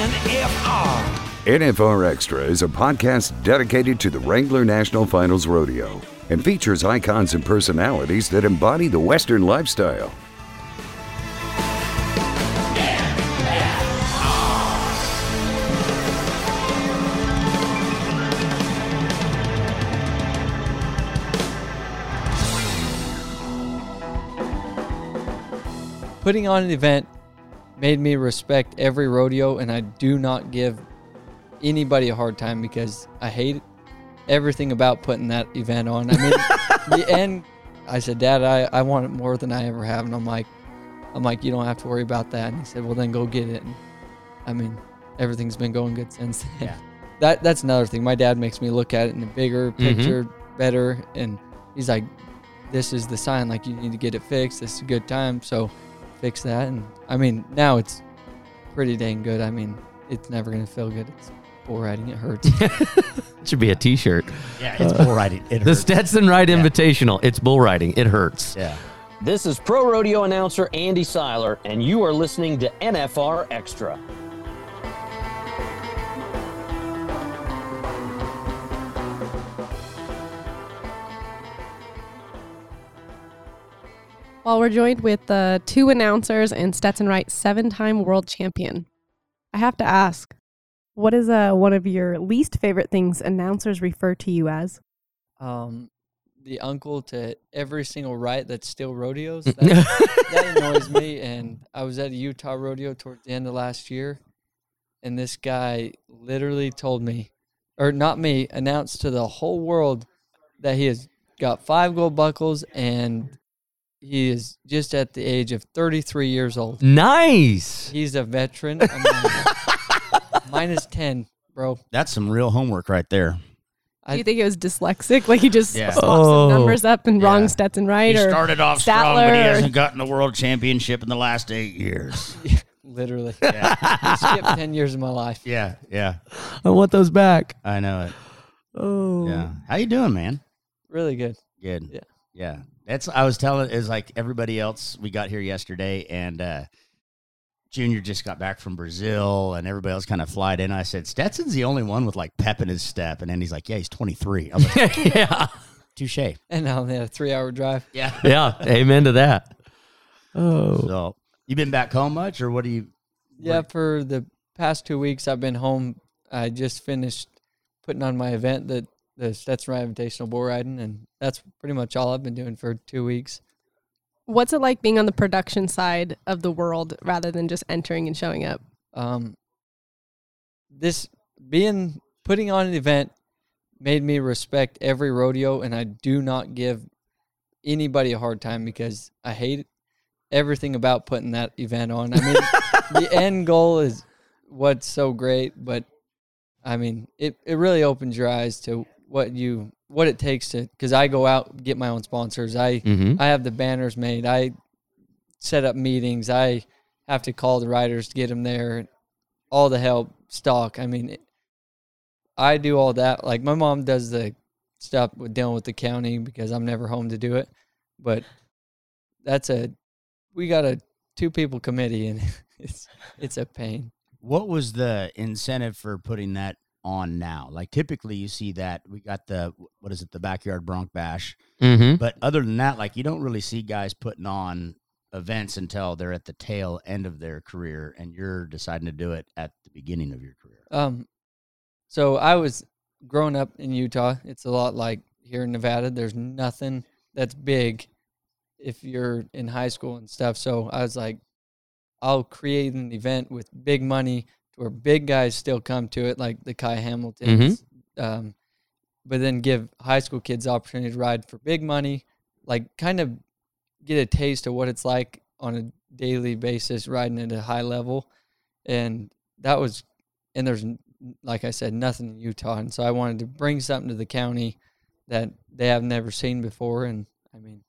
back to NFR. NFR Extra is a podcast dedicated to the Wrangler National Finals Rodeo and features icons and personalities that embody the Western lifestyle. putting on an event made me respect every rodeo and I do not give anybody a hard time because I hate everything about putting that event on. I mean, the end I said, Dad, I, I want it more than I ever have and I'm like I'm like, you don't have to worry about that and he said, Well then go get it and I mean, everything's been going good since then. Yeah. That that's another thing. My dad makes me look at it in a bigger mm-hmm. picture, better and he's like, This is the sign, like you need to get it fixed. This is a good time. So fix that and I mean now it's pretty dang good. I mean it's never gonna feel good. It's bull riding. It hurts. It should be a T-shirt. Yeah, it's bull riding. It The. Stetson Wright Invitational. It's bull riding. It hurts. yeah. This is pro rodeo announcer Andy Seiler, and you are listening to NFR Extra. Well, we're joined with uh, two announcers and Stetson Wright, seven-time world champion. I have to ask, what is uh, one of your least favorite things announcers refer to you as? um the uncle to every single Wright that's still rodeos. That, that annoys me. And I was at a Utah rodeo towards the end of last year, and this guy literally told me, or not me, announced to the whole world that he has got five gold buckles and he is just at the age of 33 years old. Nice. He's a veteran. minus 10, bro. That's some real homework right there. Do you think it was dyslexic? Like he just Yeah. swapped Oh. some numbers up and wrong Yeah. Stetson right? He or started off strong, but he Statler hasn't gotten the world championship in the last eight years. Literally. Yeah, I skipped 10 years of my life. yeah, yeah. I want those back. I know it. Oh. Yeah. How you doing, man? Really good. Good. Yeah. Yeah. That's I was telling is like everybody else we got here yesterday and uh Junior just got back from Brazil and everybody else kind of flied in. I said, Stetson's the only one with like pep in his step. And then he's like, Yeah, he's 23. I was like, yeah. Touche. And I only had a three hour drive. Yeah. Yeah. Amen to that. Oh. So you been back home much or what do you Yeah, for the past two weeks, I've been home. I just finished putting on my event, that the Stetson Invitational Bull Riding, and that's pretty much all I've been doing for two weeks. What's it like being on the production side of the world rather than just entering and showing up? Um, this being putting on an event made me respect every rodeo, and I do not give anybody a hard time because I hate everything about putting that event on. I mean, the end goal is what's so great, but I mean, it, it really opens your eyes to what you what it takes to because I go out get my own sponsors. I Mm-hmm. I have the banners made. I set up meetings. I have to call the riders to get them there. All the help, stock. I mean, it, I do all that. Like my mom does the stuff with dealing with the county because I'm never home to do it. But that's a we got a two people committee and it's it's a pain. What was the incentive for putting that on now? Like typically you see that we got the what is it, the backyard bronc bash. Mm-hmm. But other than that, like you don't really see guys putting on events until they're at the tail end of their career and you're deciding to do it at the beginning of your career. Um, so I was growing up in Utah. It's a lot like here in Nevada. There's nothing that's big if you're in high school and stuff. So I was like, I'll create an event with big money where big guys still come to it, like the Ky Hamiltons. Um, but then give high school kids opportunity to ride for big money, like kind of get a taste of what it's like on a daily basis riding at a high level. And that was, and there's, like I said, nothing in Utah. And so I wanted to bring something to the county that they have never seen before. And I mean,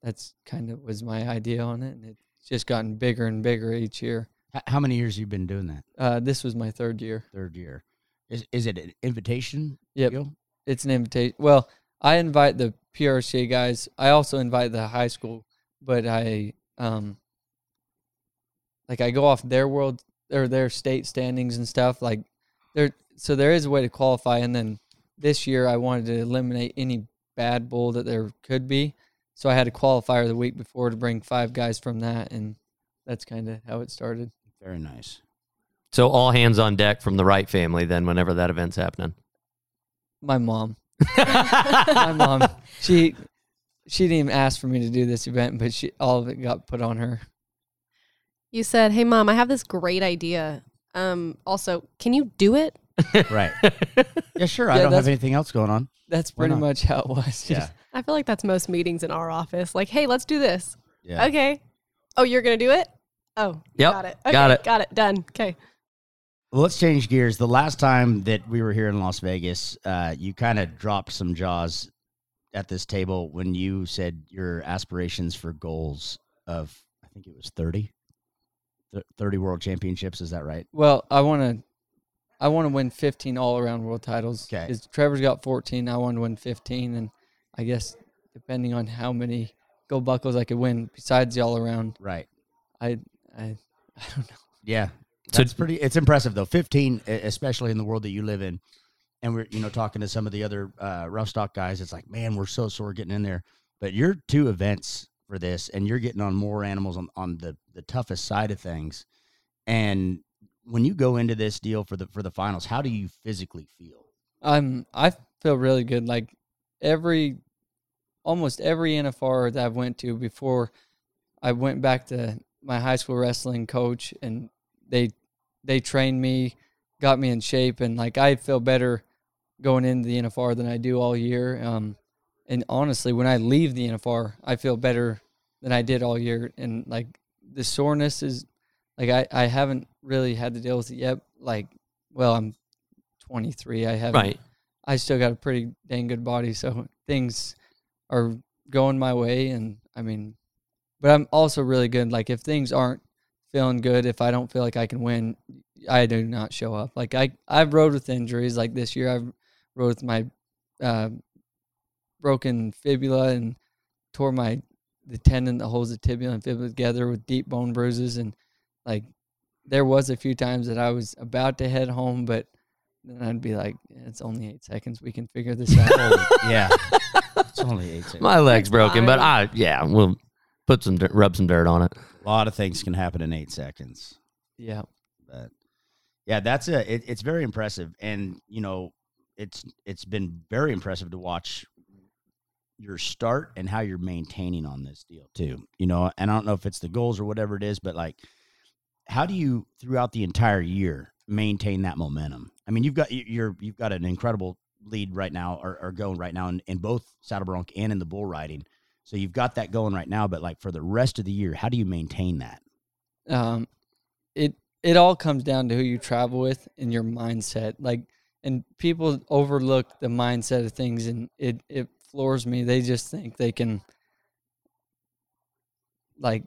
that's kind of was my idea on it. And it's just gotten bigger and bigger each year. How many years you've been doing that? Uh, this was my third year. Third year. Is is it an invitation? Yep. deal? It's an invitation. Well, I invite the PRCA guys. I also invite the high school, but I um like I go off their world or their state standings and stuff. Like there, so there is a way to qualify. And then this year, I wanted to eliminate any bad bull that there could be. So I had a qualifier the week before to bring five guys from that, and that's kind of how it started. Very nice. So all hands on deck from the Wright family then whenever that event's happening. My mom, my mom, she she didn't even ask for me to do this event, but she all of it got put on her. You said, "Hey, mom, I have this great idea. Um, also, can you do it?" Right. yeah, sure. I don't have anything else going on. That's pretty much how it was. Yeah. Just- I feel like that's most meetings in our office. Like, "Hey, let's do this." Yeah. Okay. Oh, you're gonna do it? Oh, Yep, got it. got it. Got it. Done. Okay. Well, let's change gears. The last time that we were here in Las Vegas, uh, you kind of dropped some jaws at this table when you said your aspirations for goals of, I think it was 30, Th- 30 world championships. Is that right? Well, I want to, I want to win 15 all around world titles. 'Kay. 'Cause Trevor's got 14. I want to win 15, and I guess depending on how many gold buckles I could win besides the all around, Right. I, I, I don't know. Yeah. So- That's pretty, it's impressive though. 15, e- especially in the world that you live in. And we're, you know, talking to some of the other uh, rough stock guys. It's like, man, we're so sore getting in there. But you're two events for this, and you're getting on more animals on, on the, the toughest side of things. And when you go into this deal for the for the finals, how do you physically feel? I'm, I feel really good. Like every, almost every NFR that I've went to before, I went back to my high school wrestling coach, and they, they trained me, got me in shape, and like I feel better going into the NFR than I do all year. Um, and honestly, when I leave the NFR, I feel better than I did all year. And like the soreness is, like I, I haven't really had to deal with it yet. Like, well, I'm 23. I haven't. Right. I still got a pretty dang good body, so things are going my way. And I mean, but I'm also really good. Like if things aren't feeling good, if I don't feel like I can win, I do not show up. Like I, I've rode with injuries. Like this year, I've rode with my uh, broken fibula and tore my the tendon that holds the tibia and fibula together with deep bone bruises and like there was a few times that I was about to head home, but then I'd be like, it's only eight seconds. We can figure this out. yeah. It's only eight seconds. My leg's broken, but. I yeah, we'll put some dirt, rub some dirt on it. A lot of things can happen in eight seconds. yeah. but yeah, that's a it, it's very impressive, and you know, it's it's been very impressive to watch your start and how you're maintaining on this deal too. You know, and I don't know if it's the goals or whatever it is, but like, how do you throughout the entire year maintain that momentum? I mean, you've got you- you're you've got an incredible lead right now, or, or going right now in, in both saddle bronc and in the bull riding. So you've got that going right now, but like for the rest of the year, how do you maintain that? um, it it all comes down to who you travel with and your mindset. Like, and people overlook the mindset of things, and it it floors me. They just think they can, like,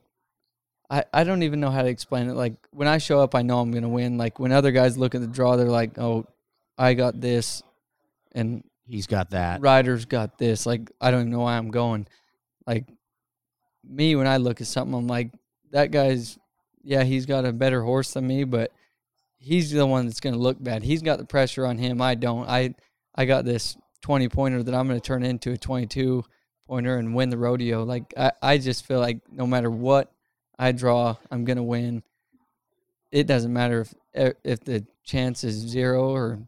I I don't even know how to explain it. Like when I show up, I know I'm gonna win. Like when other guys look at the draw, they're like, oh, I got this, and He's got that. riders got this. Like I don't even know why I'm going. Like me, when I look at something, I'm like, that guy's, yeah, he's got a better horse than me, but he's the one that's going to look bad. He's got the pressure on him. I don't. I I got this 20 pointer that I'm going to turn into a 22 pointer and win the rodeo. Like I, I just feel like no matter what I draw, I'm going to win. It doesn't matter if if the chance is zero or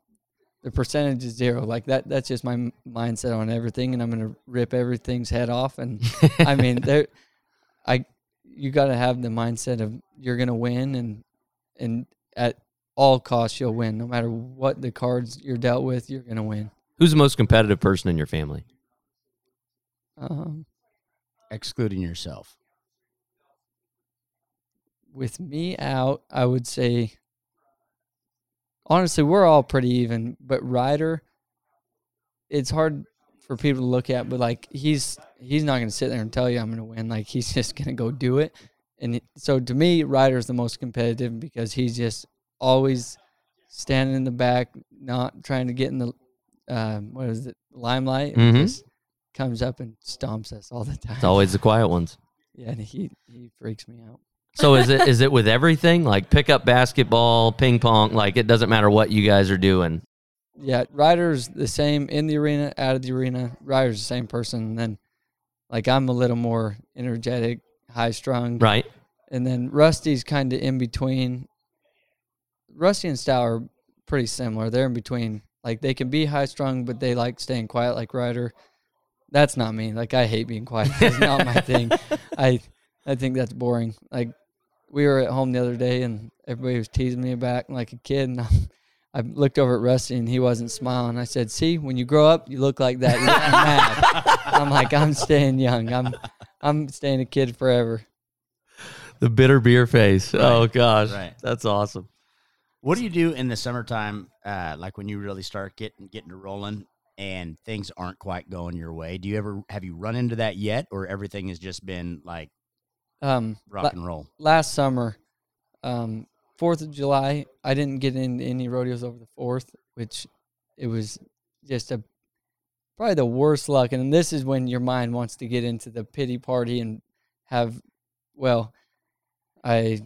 the percentage is zero. Like that. That's just my m- mindset on everything, and I'm gonna rip everything's head off. And I mean, there, I, you got to have the mindset of you're gonna win, and and at all costs you'll win, no matter what the cards you're dealt with. You're gonna win. Who's the most competitive person in your family? Um, excluding yourself. with me out, I would say. Honestly, we're all pretty even, but Ryder, it's hard for people to look at, but like he's he's not gonna sit there and tell you I'm gonna win. Like he's just gonna go do it. And it, so to me, Ryder's the most competitive because he's just always standing in the back, not trying to get in the uh, what is it limelight. Mhm. Just comes up and stomps us all the time. It's always the quiet ones. yeah, and he he freaks me out. So is it is it with everything like pickup basketball, ping pong? Like it doesn't matter what you guys are doing. Yeah, Ryder's the same in the arena, out of the arena. Ryder's the same person. And then, like, I'm a little more energetic, high strung. Right. And then Rusty's kind of in between. Rusty and Stowe are pretty similar. They're in between. Like, they can be high strung, but they like staying quiet, like Ryder. That's not me. Like, I hate being quiet. It's not my thing. I, I think that's boring. Like, we were at home the other day and everybody was teasing me back like a kid. And I'm, I looked over at Rusty and he wasn't smiling. I said, "See, when you grow up, you look like that. Mad." I'm like, "I'm staying young. I'm, I'm staying a kid forever." The bitter beer face. Oh gosh, Right. that's awesome. What do you do in the summertime, uh, like when you really start getting getting to rolling and things aren't quite going your way? Do you ever have you run into that yet, or everything has just been like Um, rock la- and roll? last summer, um, Fourth of July, I didn't get into any rodeos over the Fourth, which it was just a probably the worst luck. And this is when your mind wants to get into the pity party and have, well, I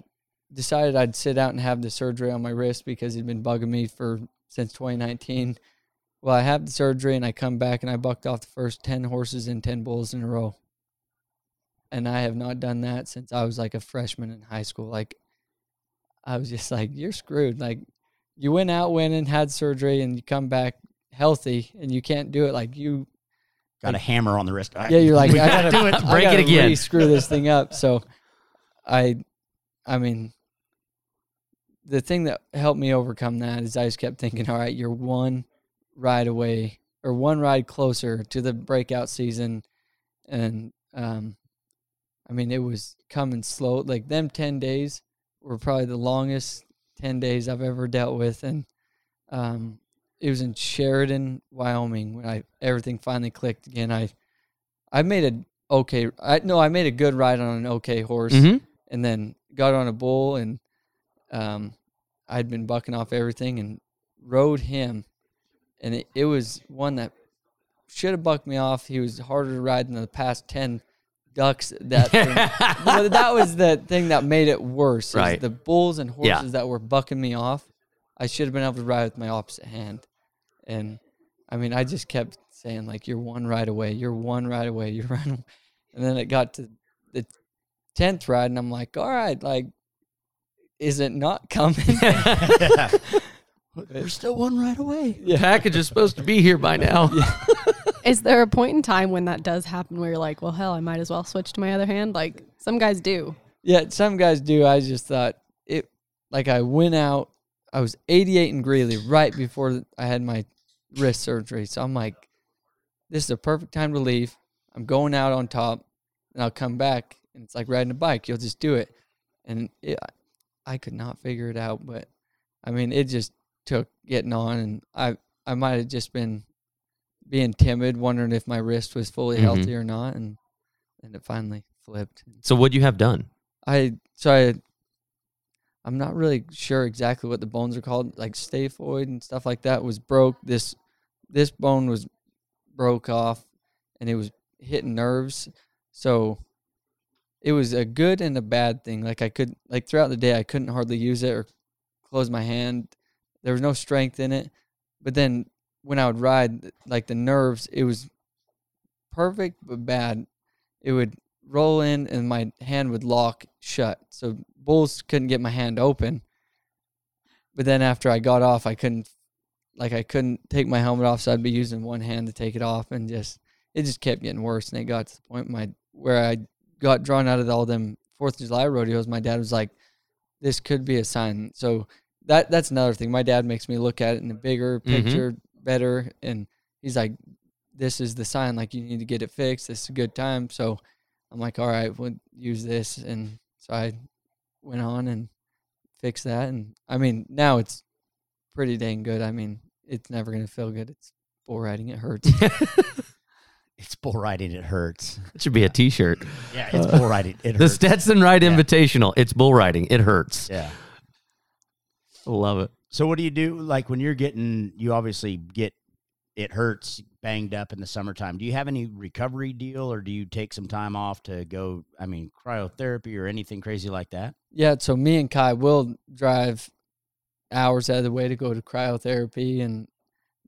decided I'd sit out and have the surgery on my wrist because it'd been bugging me for since 2019. Well, I have the surgery and I come back and I bucked off the first 10 horses and 10 bulls in a row. And I have not done that since I was like a freshman in high school. Like, I was just like, you're screwed. Like, you went out winning, had surgery, and you come back healthy, and you can't do it. Like, you Got a hammer on the wrist. yeah, you're like, I gotta do it. Break it gotta again. Screw this thing up. So, I, I mean, the thing that helped me overcome that is I just kept thinking, all right, you're one ride away or one ride closer to the breakout season, and um, I mean, it was coming slow. Like them ten days were probably the longest ten days I've ever dealt with, and um, it was in Sheridan, Wyoming, when I everything finally clicked again. I I made a okay. I no, I made a good ride on an okay horse, Mhm. and then got on a bull, and um, I'd been bucking off everything and rode him, and it, it was one that should have bucked me off. He was harder to ride than the past ten ducks. That thing. But that was the thing that made it worse. Right. the bulls and Yeah. horses that were bucking me off. I should have been able to ride with my opposite hand. And I mean, I just kept saying like, "You're one ride away. You're one ride away. You're one." And then it got to the tenth ride, and I'm like, "All right, like, is it not coming?" We're still one right away. The package is supposed to be here by now. Is there a point in time when that does happen where you're like, well, hell, I might as well switch to my other hand? Like some guys do. Yeah, some guys do. I just thought it like I went out. I was 88 in Greeley right before I had my wrist surgery. So I'm like, this is a perfect time to leave. I'm going out on top, and I'll come back, and it's like riding a bike. You'll just do it, and it, I could not figure it out. But I mean, it just took getting on, and I I might have just been being timid, wondering if my wrist was fully Mhm. healthy or not, and and it finally flipped. So what'd you have done? I so I I'm not really sure exactly what the bones are called, like scaphoid and stuff like that was broke. This this bone was broke off and it was hitting nerves. So it was a good and a bad thing. Like I could like throughout the day I couldn't hardly use it or close my hand. There was no strength in it. But then when I would ride, like the nerves, it was perfect but bad. It would roll in and my hand would lock shut. So bulls couldn't get my hand open. But then after I got off, I couldn't like I couldn't take my helmet off, so I'd be using one hand to take it off and just it just kept getting worse and it got to the point my where I got drawn out of all them Fourth of July rodeos, my dad was like, This could be a sign. So that that's another thing. My dad makes me look at it in a bigger Mhm. picture, better, and he's like, This is the sign, like you need to get it fixed. This is a good time. So I'm like, all right, we'll use this. And so I went on and fixed that. And I mean, now it's pretty dang good. I mean, it's never going to feel good. It's bull riding. It hurts. It's bull riding. It hurts. It should be a T-shirt. Yeah, it's uh, bull riding. It hurts. The. Stetson Wright Yeah. Invitational. It's bull riding. It hurts. yeah. Love it. So what do you do? Like when you're getting, you obviously get it hurts banged up in the summertime, do you have any recovery deal, or do you take some time off to go? I mean, cryotherapy or anything crazy like that? Yeah, so me and Ky will drive hours out of the way to go to cryotherapy and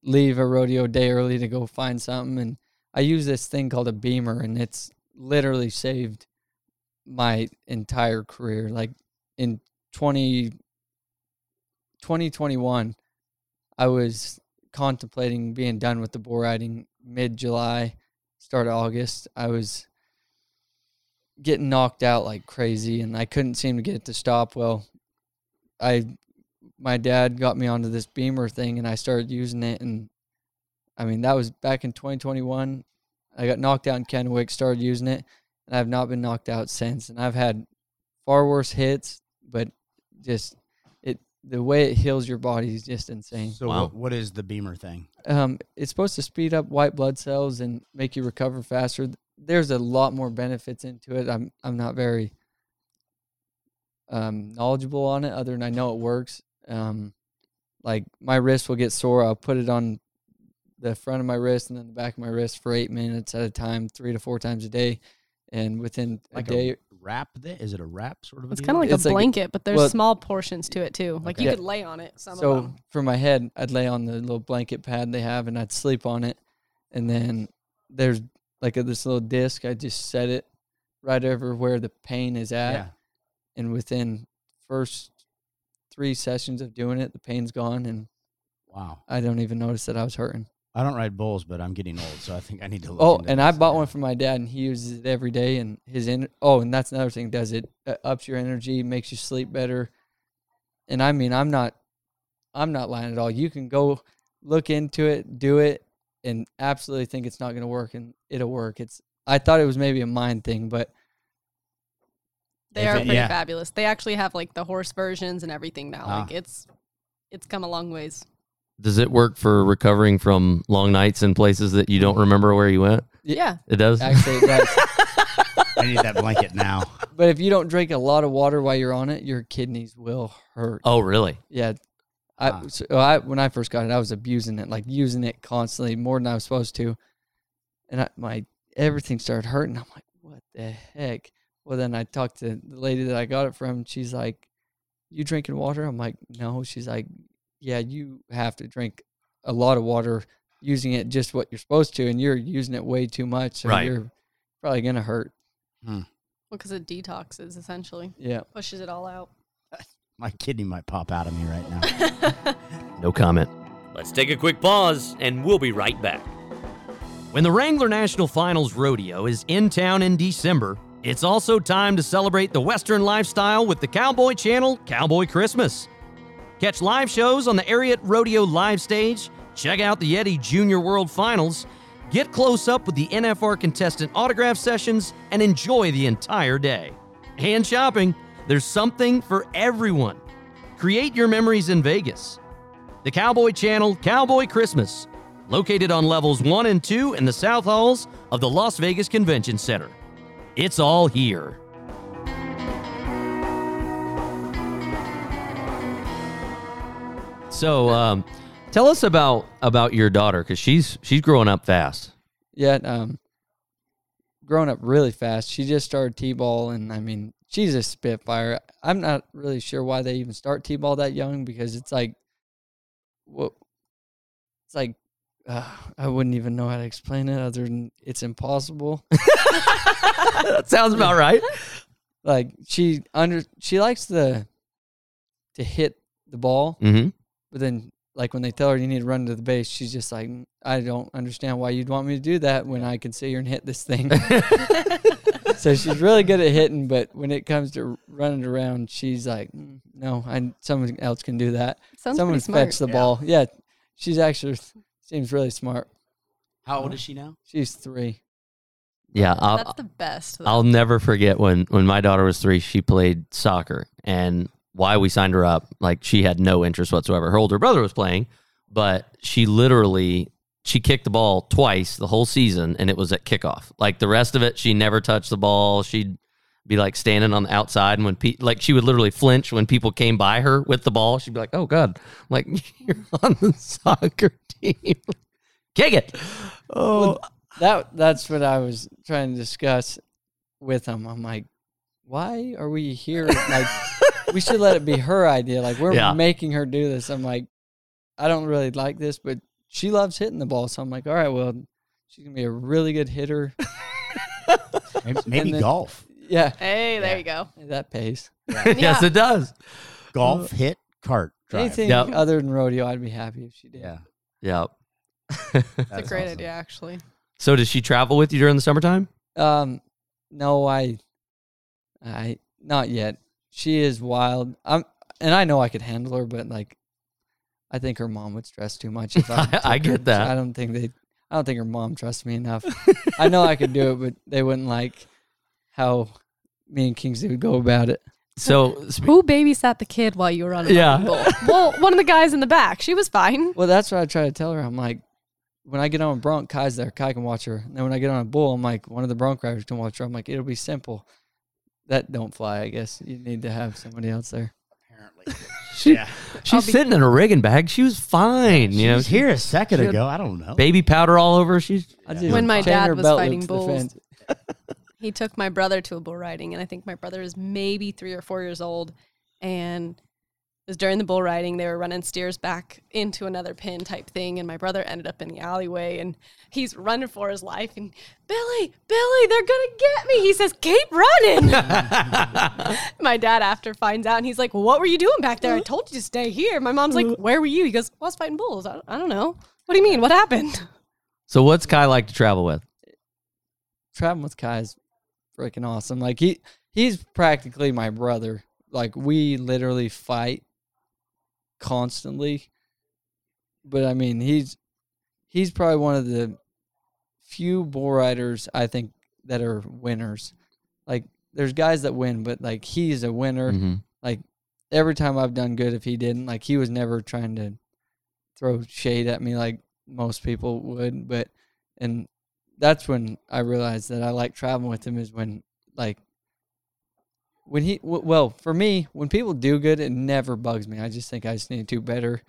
leave a rodeo day early to go find something. And I use this thing called a BEMER, and it's literally saved my entire career. Like in 20, 2021, I was contemplating being done with the bull riding mid July, start of August. I was getting knocked out like crazy and I couldn't seem to get it to stop. Well, I my dad got me onto this BEMER thing and I started using it and I mean that was back in 2021. I got knocked out in Kennewick, started using it, and I've not been knocked out since. And I've had far worse hits, but just the way it heals your body is just insane. So, Wow. what, what is the BEMER thing? Um, it's supposed to speed up white blood cells and make you recover faster. There's a lot more benefits into it. I'm I'm not very um, knowledgeable on it, other than I know it works. Um, like my wrist will get sore. I'll put it on the front of my wrist and then the back of my wrist for eight minutes at a time, three to four times a day, and within Like a day, a wrap? That is it a wrap sort of? a It's kind of like It's a like- blanket, but there's well- small portions to it too. Like you Okay. could lay on it. Some of so them. for my head, I'd lay on the little blanket pad they have, and I'd sleep on it. And then there's like a, this little disc. I just set it right over where the pain is at, yeah. and within first three sessions of doing it, the pain's gone, and Wow. I don't even notice that I was hurting. I don't ride bulls, but I'm getting old, so I think I need to look. Oh, into and I bought Yeah. one for my dad, and he uses it every day. And his en- oh, and that's another thing. Does it uh, ups your energy, makes you sleep better. And I mean, I'm not, I'm not lying at all. You can go look into it, do it, and absolutely think it's not going to work, and it'll work. It's. I thought it was maybe a mind thing, but They If are it- pretty yeah. fabulous. They actually have like the horse versions and everything now. Ah. Like it's it's come a long ways. Does it work for recovering from long nights in places that you don't remember where you went? Yeah. It does. actually, it does. I need that blanket now. but if you don't drink a lot of water while you're on it, your kidneys will hurt. oh, really? Yeah. I, Ah. so I when I first got it, I was abusing it, like using it constantly more than I was supposed to, and I, my everything started hurting. I'm like, what the heck? Well, then I talked to the lady that I got it from. She's like, "You drinking water?" I'm like, "No." She's like, "Yeah, you have to drink a lot of water, using it just what you're supposed to, and you're using it way too much, so Right. you're probably gonna hurt." Hmm. Well, because it detoxes essentially, Yeah. pushes it all out. My kidney might pop out of me right now. No comment. Let's take a quick pause and we'll be right back. When the Wrangler National Finals Rodeo is in town in December, it's also time to celebrate the Western lifestyle with the Cowboy Channel Cowboy Christmas. Catch live shows on the Ariat Rodeo live stage, check out the Yeti Junior World Finals, get close up with the NFR contestant autograph sessions, and enjoy the entire day. And shopping, there's something for everyone. Create your memories in Vegas. The Cowboy Channel Cowboy Christmas, located on levels 1 and 2 in the South Halls of the Las Vegas Convention Center. It's all here. So, um, tell us about about your daughter because she's she's growing up fast. Yeah, um, growing up really fast. She just started t-ball, and I mean, she's a spitfire. I'm not really sure why they even start t-ball that young because it's like, what? It's like, uh, I wouldn't even know how to explain it other than it's impossible. that sounds about right. like she under she likes the to hit the ball, Mm-hmm. But then like when they tell her you need to run to the base, she's just like, "Mm, I don't understand why you'd want me to do that when I can sit here and hit this thing. so she's really good at hitting, but when it comes to running around, she's like, "Mm, no, I someone else can do that. Sounds someone pretty smart. fetch the Yeah. ball. Yeah, she's actually seems really smart. How old is she now? She's three. Yeah, I'll, That's the best. though. I'll never forget when when my daughter was three. She played soccer, and why we signed her up, like she had no interest whatsoever. Her older brother was playing, but she literally she kicked the ball twice the whole season, and it was at kickoff. Like the rest of it, she never touched the ball. She'd be like standing on the outside, and when pe- like she would literally flinch when people came by her with the ball. She'd be like, "Oh God!" I'm like you're on the soccer team. Kick it. Well, that that's what I was trying to discuss with him. I'm like, why are we here? Like, we should let it be her idea. Like, we're Yeah. making her do this. I'm like, I don't really like this, but she loves hitting the ball. So I'm like, all right, well, she's gonna be a really good hitter. Maybe, maybe then- golf. Yeah, Hey, there Yeah. you go. that pays. yes, it does. Golf, hit, cart, drive. Anything Yep. other than rodeo, I'd be happy if she did. Yeah. Yep. It's a great awesome. idea, actually. so does she travel with you during the summertime? Um, no, I, I not yet. She is wild. I'm, and I know I could handle her, but like, I think her mom would stress too much. If I, I- took I her. get that. I don't think they. I don't think her mom trusts me enough. I know I could do it, but they wouldn't like how me and Kingsley would go about it. So Who babysat the kid while you were on a Yeah. bull? well, one of the guys in the back. She was fine. Well, that's what I try to tell her. I'm like, when I get on a bronc, Ky's there. Ky can watch her. And then when I get on a bull, I'm like, one of the bronc riders can watch her. I'm like, it'll be simple. That don't fly, I guess. You need to have somebody else there. Apparently. she, yeah. she's be- sitting in a rigging bag. She was fine. She you know, was here a second ago. I don't know. baby powder all over. She's Yeah. When my dad was fighting bulls, he took my brother to a bull riding, and I think my brother is maybe three or four years old. And it was during the bull riding, they were running steers back into another pin type thing, and my brother ended up in the alleyway, and he's running for his life. And Billy, Billy, they're gonna get me. He says, "Keep running." my dad after finds out, and he's like, "What were you doing back there? I told you to stay here." My mom's like, "Where were you?" He goes, "I was fighting bulls. I, I don't know. What do you mean? What happened?" so. What's Ky like to travel with? traveling with Ky is freaking awesome. Like he he's practically my brother. Like we literally fight constantly. But I mean, he's he's probably one of the few bull riders I think that are winners. Like there's guys that win, but like he's a winner. Mhm. Like every time I've done good if he didn't, like he was never trying to throw shade at me like most people would, but and that's when I realized that I like traveling with him is when like when he well for me when people do good it never bugs me I just think I just need to do better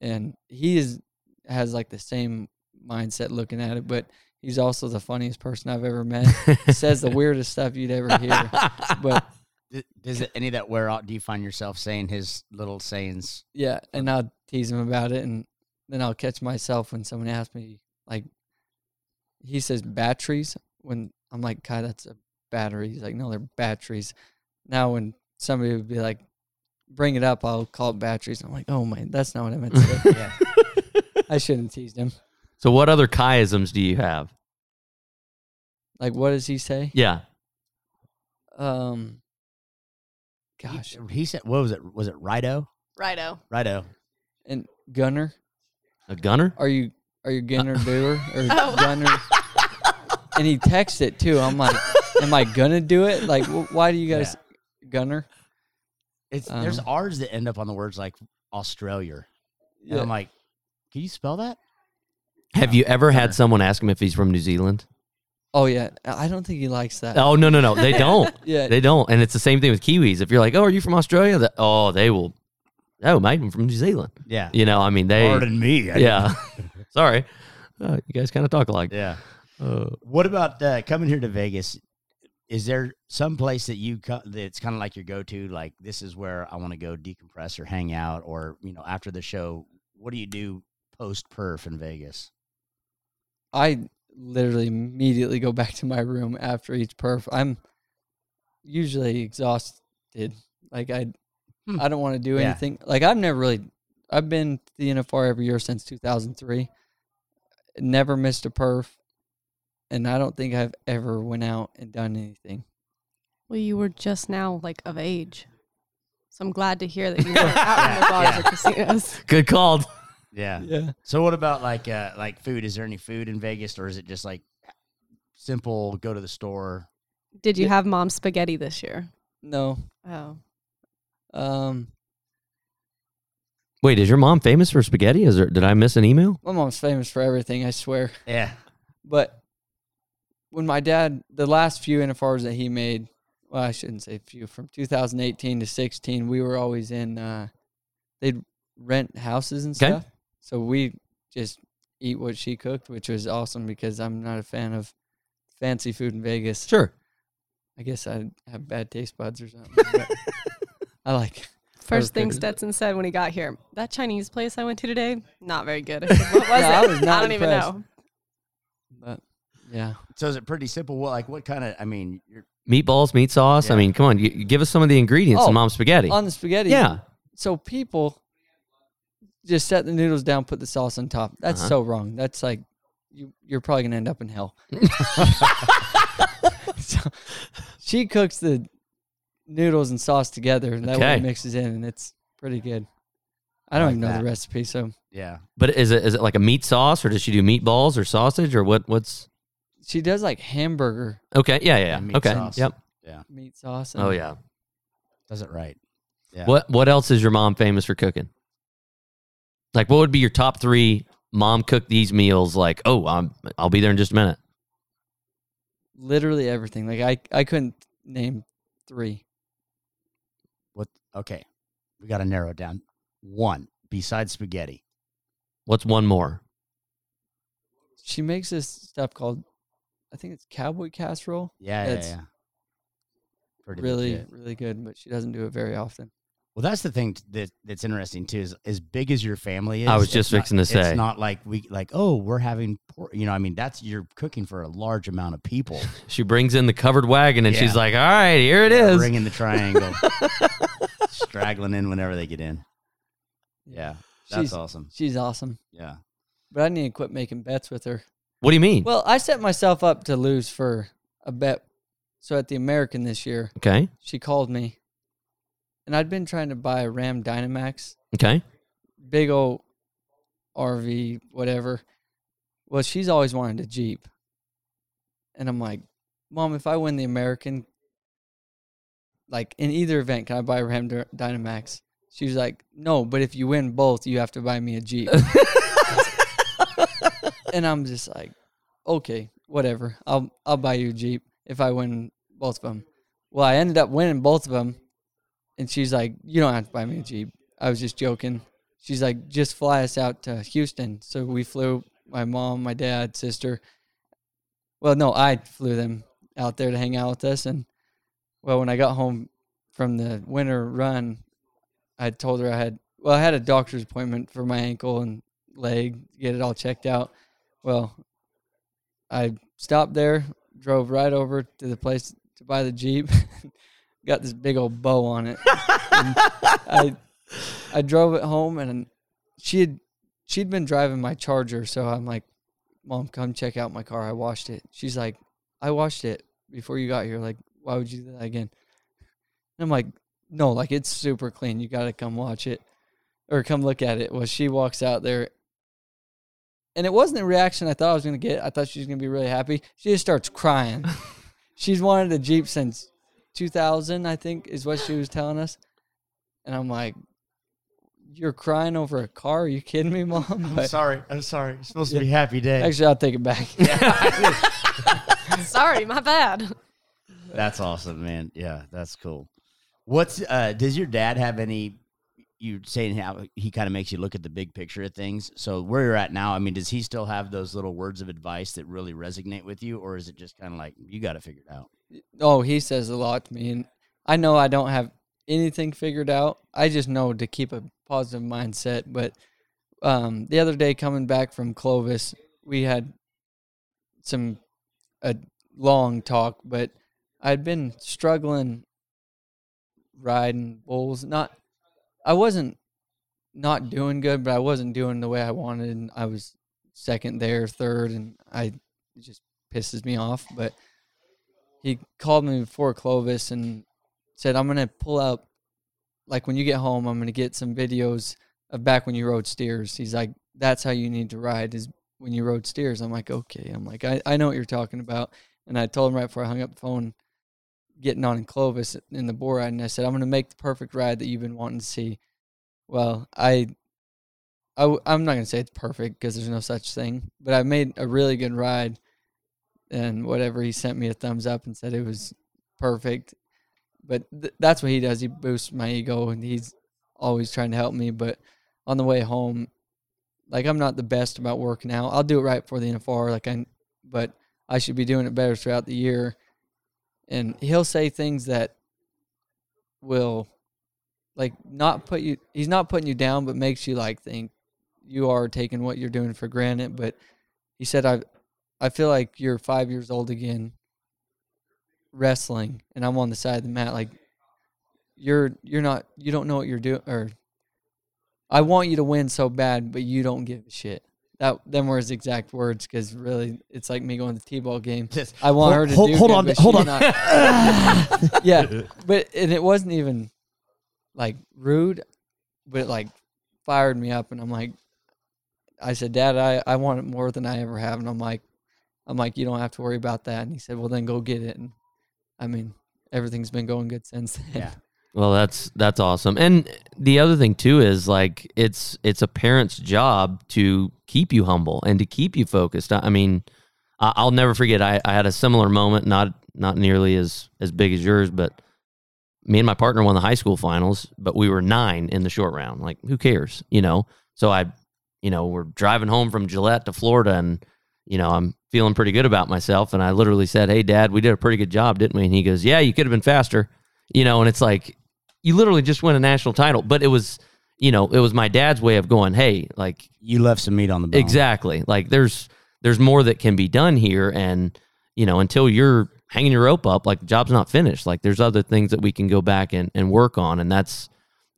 and he is has like the same mindset looking at it but he's also the funniest person I've ever met says the weirdest stuff you'd ever hear but Does it, any of that wear out? Do you find yourself saying his little sayings? Yeah, and I'll tease him about it, and then I'll catch myself when someone asks me, like, he says batteries. When I'm like, Ky, that's a battery. He's like, no, they're batteries. Now, when somebody would be like, bring it up, I'll call it batteries. I'm like, oh my, that's not what I meant to say. Yeah. I shouldn't tease teased him. So what other Kaiisms do you have? Like, what does he say? Yeah. Um, gosh, He, he said, what was it? Was it Rido? Righto. Rido. and Gunner, A gunner? are you are you Gunner doer or Oh. Gunner? And he texts it too. I'm like, am I gonna do it? Like, wh- why do you guys Gunner? It's there's Um, R's that end up on the words like Australia. And I'm like, can you spell that? Have you ever Gunner. had someone ask him if he's from New Zealand? Oh yeah, I don't think he likes that. Oh no no no, they don't. Yeah, They don't, and it's the same thing with Kiwis. If you're like, "Oh, are you from Australia?" That, oh, they will. Oh, mate, I'm from New Zealand. Yeah. You know, I mean, they. Pardon me. I Yeah. Sorry, uh, you guys kind of talk alike. Yeah. Uh, What about uh, coming here to Vegas? Is there some place that you co- that's kind of like your go-to? Like this is where I want to go decompress or hang out, or you know, after the show, what do you do post perf in Vegas? I literally immediately go back to my room after each perf. I'm usually exhausted. Like I, Hmm. I don't want to do Yeah. anything. Like I've never really. I've been to the NFR every year since 2003. Never missed a perf, and I don't think I've ever went out and done anything. Well, you were just now like of age. So I'm glad to hear that you weren't out in the bars Yeah. or casinos. good called. Yeah. Yeah. So what about like uh like food? Is there any food in Vegas, or is it just like simple? Go to the store. Did you Yeah. have mom's spaghetti this year? No. Oh. Um. Wait, is your mom famous for spaghetti? Is there? Did I miss an email? My mom's famous for everything. I swear. Yeah. But when my dad, the last few NFRs that he made, well, I shouldn't say few, from 2018 to 16, we were always in, uh, they'd rent houses and Okay. stuff. So we just eat what she cooked, which was awesome because I'm not a fan of fancy food in Vegas. Sure. I guess I have bad taste buds or something. I like. First thing Stetson said when he got here, that Chinese place I went to today, not very good. I said, what was Yeah, I was not don't even know. But yeah, So is it pretty simple? What like what kind of? I mean, you're, Meatballs, meat sauce. I mean, come on, you, you give us some of the ingredients Oh, of mom's spaghetti. on the spaghetti. yeah. So people just set the noodles down, put the sauce on top. That's Uh-huh. so wrong. That's like you. You're probably gonna end up in hell. so she cooks the noodles and sauce together, and that way it mixes in, and it's pretty good. I don't like even know that. the recipe, so yeah. But is it is it like a meat sauce or does she do meatballs or sausage or what? What's she does like hamburger okay? Yeah, yeah, yeah. Meat okay. sauce. Yep. Yeah. meat sauce. Oh, and Oh yeah. Does it right. Yeah. What What else is your mom famous for cooking? Like, what would be your top three? Mom cooked these meals. Like, oh, I'm I'll be there in just a minute. Literally everything. Like I, I couldn't name three. What? Okay, we got to narrow it down. One besides spaghetti. What's one more? She makes this stuff called, I think it's cowboy casserole. Yeah, yeah, That's yeah. Pretty really, legit. really good, but she doesn't do it very often. Well, that's the thing that that's interesting too. Is as big as your family is, I was it's just not- fixing to say. it's not like we like. Oh, we're having, por-. you know. I mean, that's you're cooking for a large amount of people. She brings in the covered wagon and she's like, "All right, here it Yeah, is." Ringing the triangle, straggling in whenever they get in. Yeah, that's She's- awesome. She's awesome, Yeah, but I need to quit making bets with her. What do you mean? Well, I set myself up to lose for a bet. So at the American this year, okay, she called me, and I'd been trying to buy a Ram Dynamax, okay. big old RV, whatever. Well, she's always wanted a Jeep, and I'm like, Mom, if I win the American, like in either event, can I buy a Ram Dy- Dynamax? She was like, No, but if you win both, you have to buy me a Jeep. and I'm just like, okay, whatever. I'll I'll buy you a Jeep if I win both of them. Well, I ended up winning both of them, and she's like, you don't have to buy me a Jeep. I was just joking. She's like, just fly us out to Houston. So we flew my mom, my dad, sister. Well, no, I flew them out there to hang out with us. And well, when I got home from the winter run, I told her I had well, I had a doctor's appointment for my ankle and leg get it all checked out. Well, I stopped there, drove right over to the place to buy the Jeep, got this big old bow on it. I I drove it home and she had she'd been driving my Charger, so I'm like, "Mom, come check out my car. I washed it." She's like, "I washed it before you got here. Like, why would you do that again?" And I'm like, "No, like it's super clean. You got to come watch it or come look at it." Well, she walks out there and it wasn't the reaction I thought I was going to get. I thought she was going to be really happy. She just starts crying. She's wanted a Jeep since 2000, I think, is what she was telling us. And I'm like, "You're crying over a car? Are you kidding me, mom?" I'm But sorry. I'm sorry. It's supposed to be happy day. actually, I'll take it back. Sorry, my bad. That's awesome, man. Yeah, that's cool. What's uh does your dad have any you saying how he kind of makes you look at the big picture of things. So where you're at now, I mean, does he still have those little words of advice that really resonate with you, or is it just kind of like you got to figure it out? Oh, he says a lot to me, and I know I don't have anything figured out. I just know to keep a positive mindset. But um, the other day, coming back from Clovis, we had some a long talk, but I'd been struggling riding bulls. Not, I wasn't not doing good, but I wasn't doing the way I wanted. And I was second there, third, and I it just pisses me off. But he called me before Clovis and said, I'm to pull out, like when you get home, I'm to get some videos of back when you rode steers. He's like, that's how you need to ride is when you rode steers. I'm like, okay. I'm like, I, I know what you're talking about. And I told him right before I hung up the phone, getting on in Clovis in the boar ride, and I said, I'm going to make the perfect ride that you've been wanting to see. Well, I, I'm not going to say it's perfect because there's no such thing, but I made a really good ride and whatever he sent me a thumbs up and said it was perfect but th- that's what he does he boosts my ego and he's always trying to help me but on the way home like I'm not the best about working out. I'll do it right before the NFR, like I, but I should be doing it better throughout the year. And he'll say things that will, like, not put you. He's not putting you down, but makes you like think you are taking what you're doing for granted. But he said, I, I feel like you're five years old again, wrestling, and I'm on the side of the mat, like you're you're not you don't know what you're doing or I want you to win so bad, but you don't give a shit. That them were his exact words because really it's like me going to the t-ball game. I want her to hold, do hold good, on, but hold on. yeah, but and it wasn't even like rude, but it like fired me up, and I'm like, I said, Dad, I I want it more than I ever have, and I'm like, I'm like, you don't have to worry about that, and he said, well then go get it, and I mean everything's been going good since then. Yeah. Well, that's that's awesome. And the other thing too is like it's it's a parent's job to keep you humble and to keep you focused. I I mean, I- I'll never forget. I, I had a similar moment, not not nearly as as big as yours, but me and my partner won the high school finals, but we were nine in the short round. Like, who cares, you know? So I, you know, we're driving home from Gillette to Florida, and you know, I'm feeling pretty good about myself. And I literally said, "Hey, Dad, we did a pretty good job, didn't we?" And he goes, "Yeah, you could have been faster." You know, and it's like you literally just win a national title, but it was, you know, it was my dad's way of going, "Hey, like You left some meat on the bone. Exactly. Like there's there's more that can be done here and you know, until you're hanging your rope up, like the job's not finished. Like there's other things that we can go back and, and work on and that's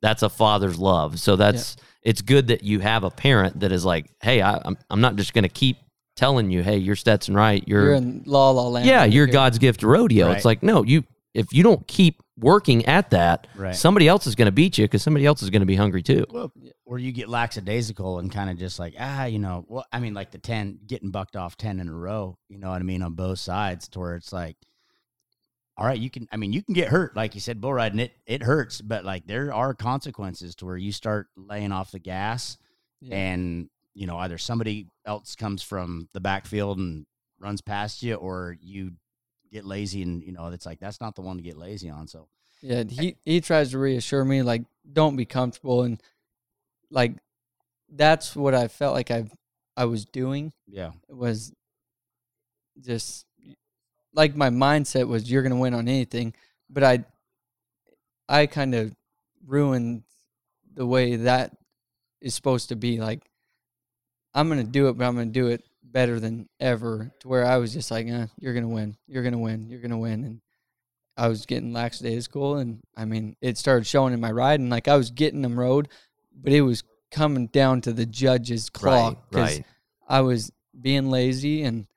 that's a father's love. So that's it's good that you have a parent that is like, Hey, I, I'm I'm not just gonna keep telling you, hey, you're Stetson Wright, you're, You're in la la land. yeah, you're here. God's gift to rodeo. Right. It's like, no, you if you don't keep working at that, Right. somebody else is gonna beat you because somebody else is gonna be hungry too. Well, or you get lackadaisical and kind of just like ah, you know, well, I mean, like the ten getting bucked off ten in a row. You know what I mean on both sides, to where it's like, all right, you can. I mean, you can get hurt, like you said, bull riding it it hurts, but like there are consequences to where you start laying off the gas, Yeah. and you know either somebody else comes from the backfield and runs past you, or you get lazy and you know it's like that's not the one to get lazy on. So Yeah, he he tries to reassure me like don't be comfortable and like that's what I felt like I I was doing yeah, it was just like my mindset was you're going to win on anything, but I I kind of ruined the way that is supposed to be like I'm going to do it but I'm going to do it better than ever to where I was just like, eh, you're going to win. You're going to win. You're going to win and I was getting lackadaisical, and I mean, it started showing in my ride, and like I was getting them rode, but it was coming down to the judge's clock Right, right. I was being lazy, and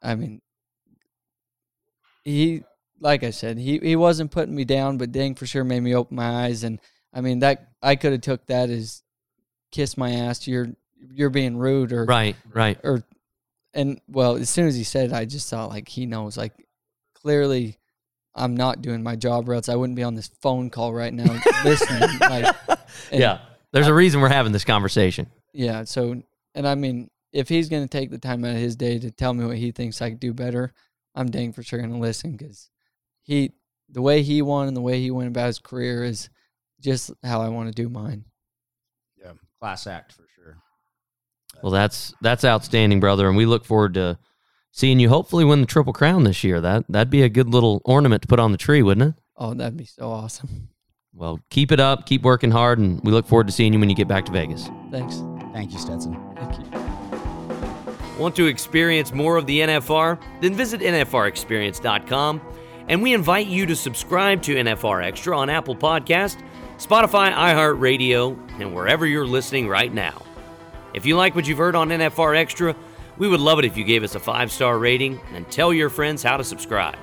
I mean, he, like I said, he he wasn't putting me down, but dang for sure made me open my eyes, and I mean that I could have took that as kiss my ass, you're you're being rude, or Right, right. or and well as soon as he said it i just thought like he knows like clearly i'm not doing my job or else i wouldn't be on this phone call right now listening like and- yeah. There's a reason we're having this conversation. yeah so and i mean if he's going to take the time out of his day to tell me what he thinks i could do better i'm dang for sure going to listen because he the way he won and the way he went about his career is just how i want to do mine yeah, class act for sure. Well, that's that's outstanding, brother, and we look forward to seeing you hopefully win the triple crown this year. That that'd be a good little ornament to put on the tree, wouldn't it? oh that'd be so awesome Well, keep it up, keep working hard, and we look forward to seeing you when you get back to Vegas. thanks Thank you, Stetson. thank you Want to experience more of the NFR? Then visit NFRExperience.com and we invite you to subscribe to NFR Extra on Apple Podcast, Spotify, iHeartRadio, and wherever you're listening right now. If you like what you've heard on NFR Extra, we would love it if you gave us a five star rating and tell your friends how to subscribe.